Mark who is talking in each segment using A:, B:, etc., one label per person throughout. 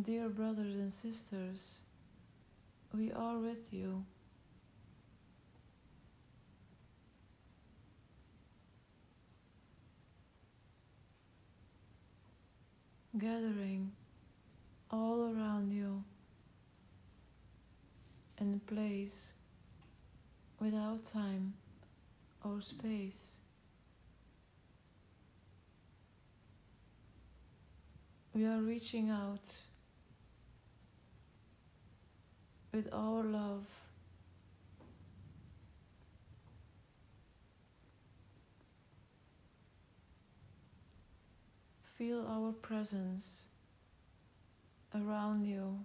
A: Dear brothers and sisters, we are with you. Gathering all around you in a place without time or space. We are reaching out with our love. Feel our presence around you.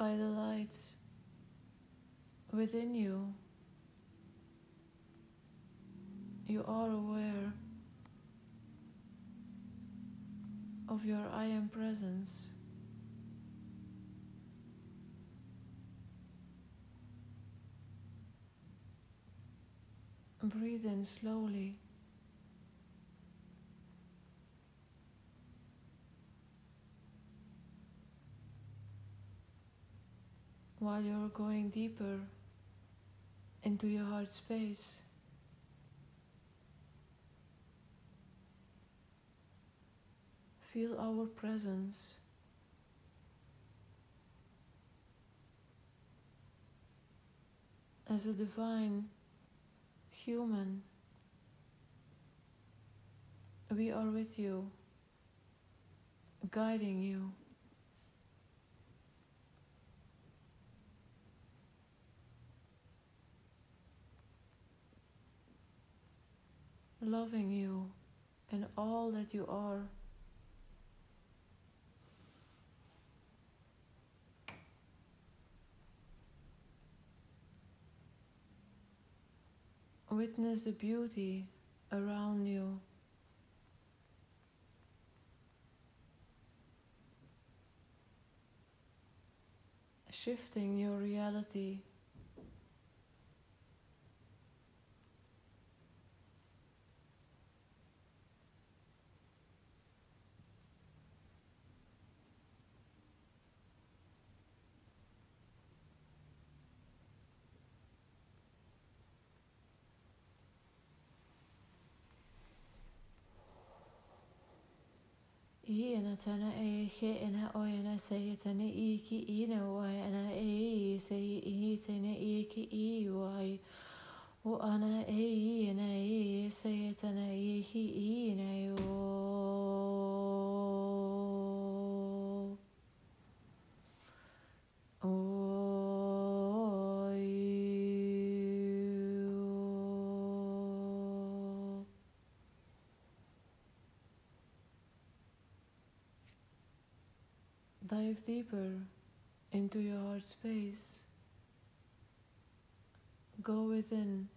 A: by the light within you, you are aware of your I am presence. Breathe in slowly. While you're going deeper into your heart space. Feel our presence. As a divine human, we are with you, guiding you. Loving you and all that you are. Witness the beauty around you. Shifting your reality i ena tana e he ena o ena se tane i ki ina o ena e se i tane i ki i o ana e i ena e se tana i ki ina o Deeper into your heart space. Go within.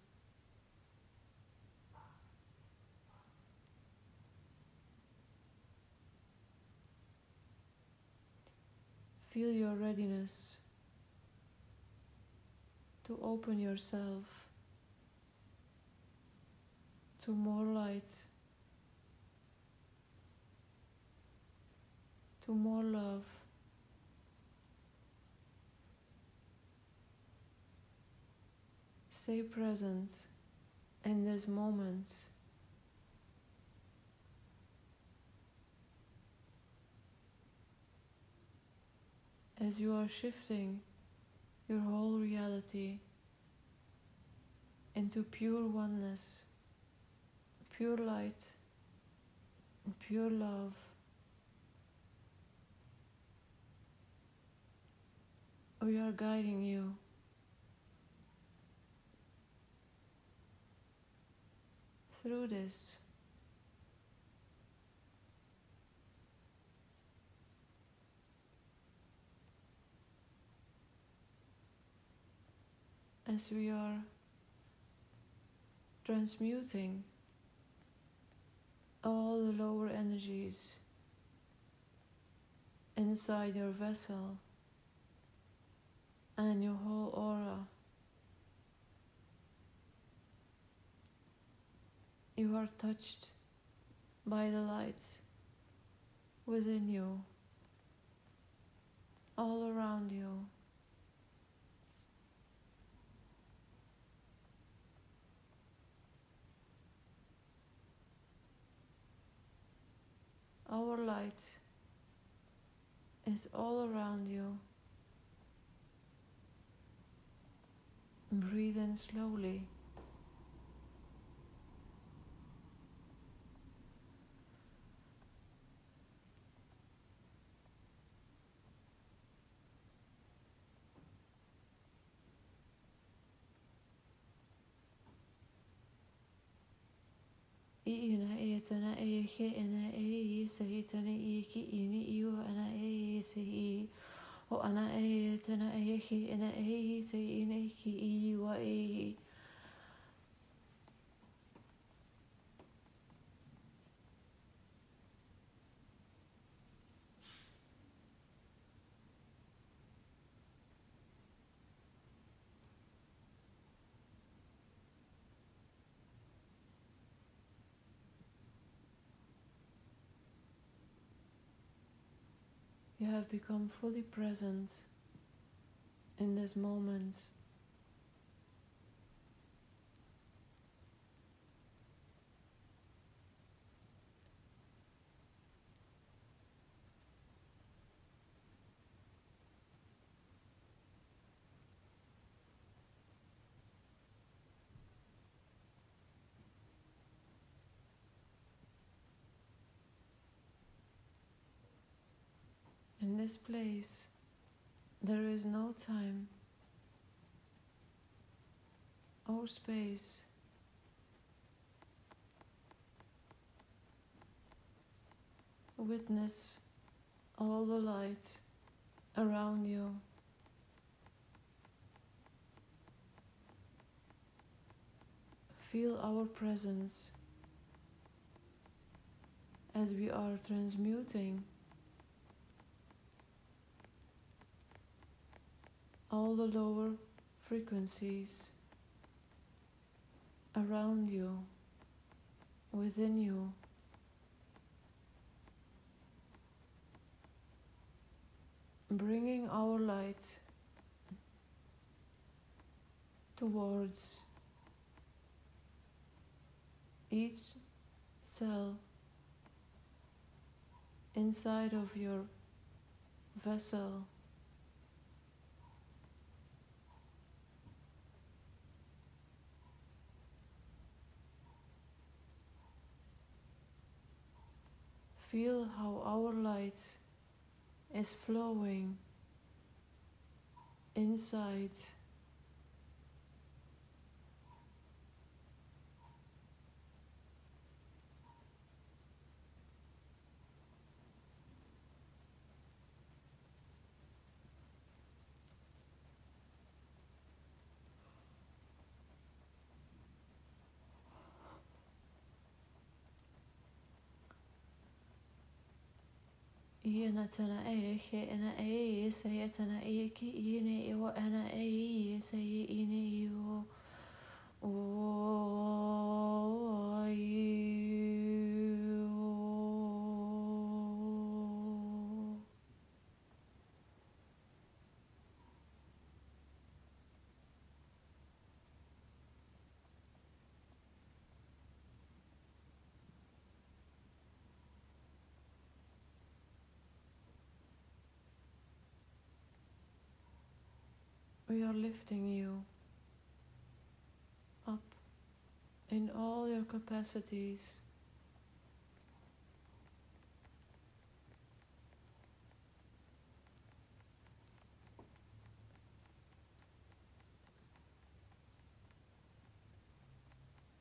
A: Feel your readiness to open yourself to more light, to more love. Stay present in this moment. As you are shifting your whole reality into pure oneness, pure light, and pure love. We are guiding you. Through this. as we are transmuting all the lower energies inside your vessel and your whole aura. You are touched by the light within you, all around you. Our light is all around you. Breathe in slowly. Ina e tana e he ina e i se i tana i ki ini i o ana e i se i. O ana e tana e he ina e se ina ki i wa e You have become fully present in this moment. This place, there is no time or space. Witness all the light around you. Feel our presence as we are transmuting all the lower frequencies around you, within you. Bringing our light towards each cell inside of your vessel. Feel how our light is flowing inside. Yana tana eke ana e say tana eke ine iwo ana e say iwo. Oh, We are lifting you up in all your capacities.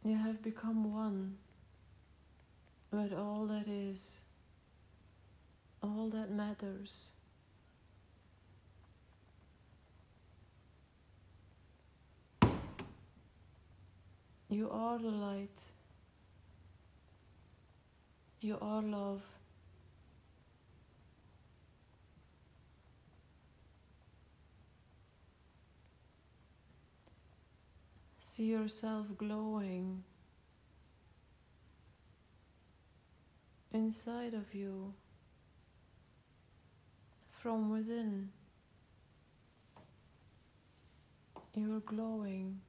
A: You have become one with all that is, all that matters. You are the light. You are love. See yourself glowing inside of you from within. You're glowing.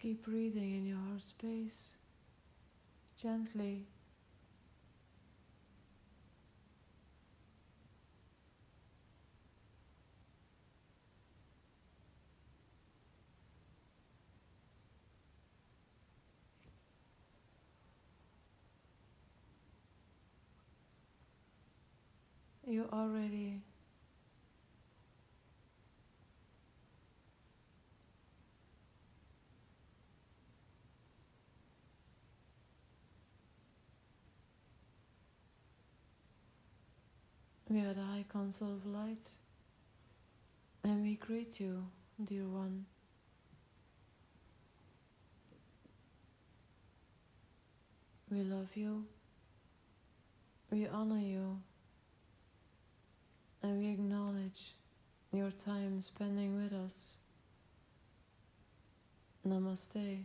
A: Keep breathing in your heart space gently. You are We are the High Council of Light, and we greet you, dear one. We love you, we honor you, and we acknowledge your time spending with us. Namaste.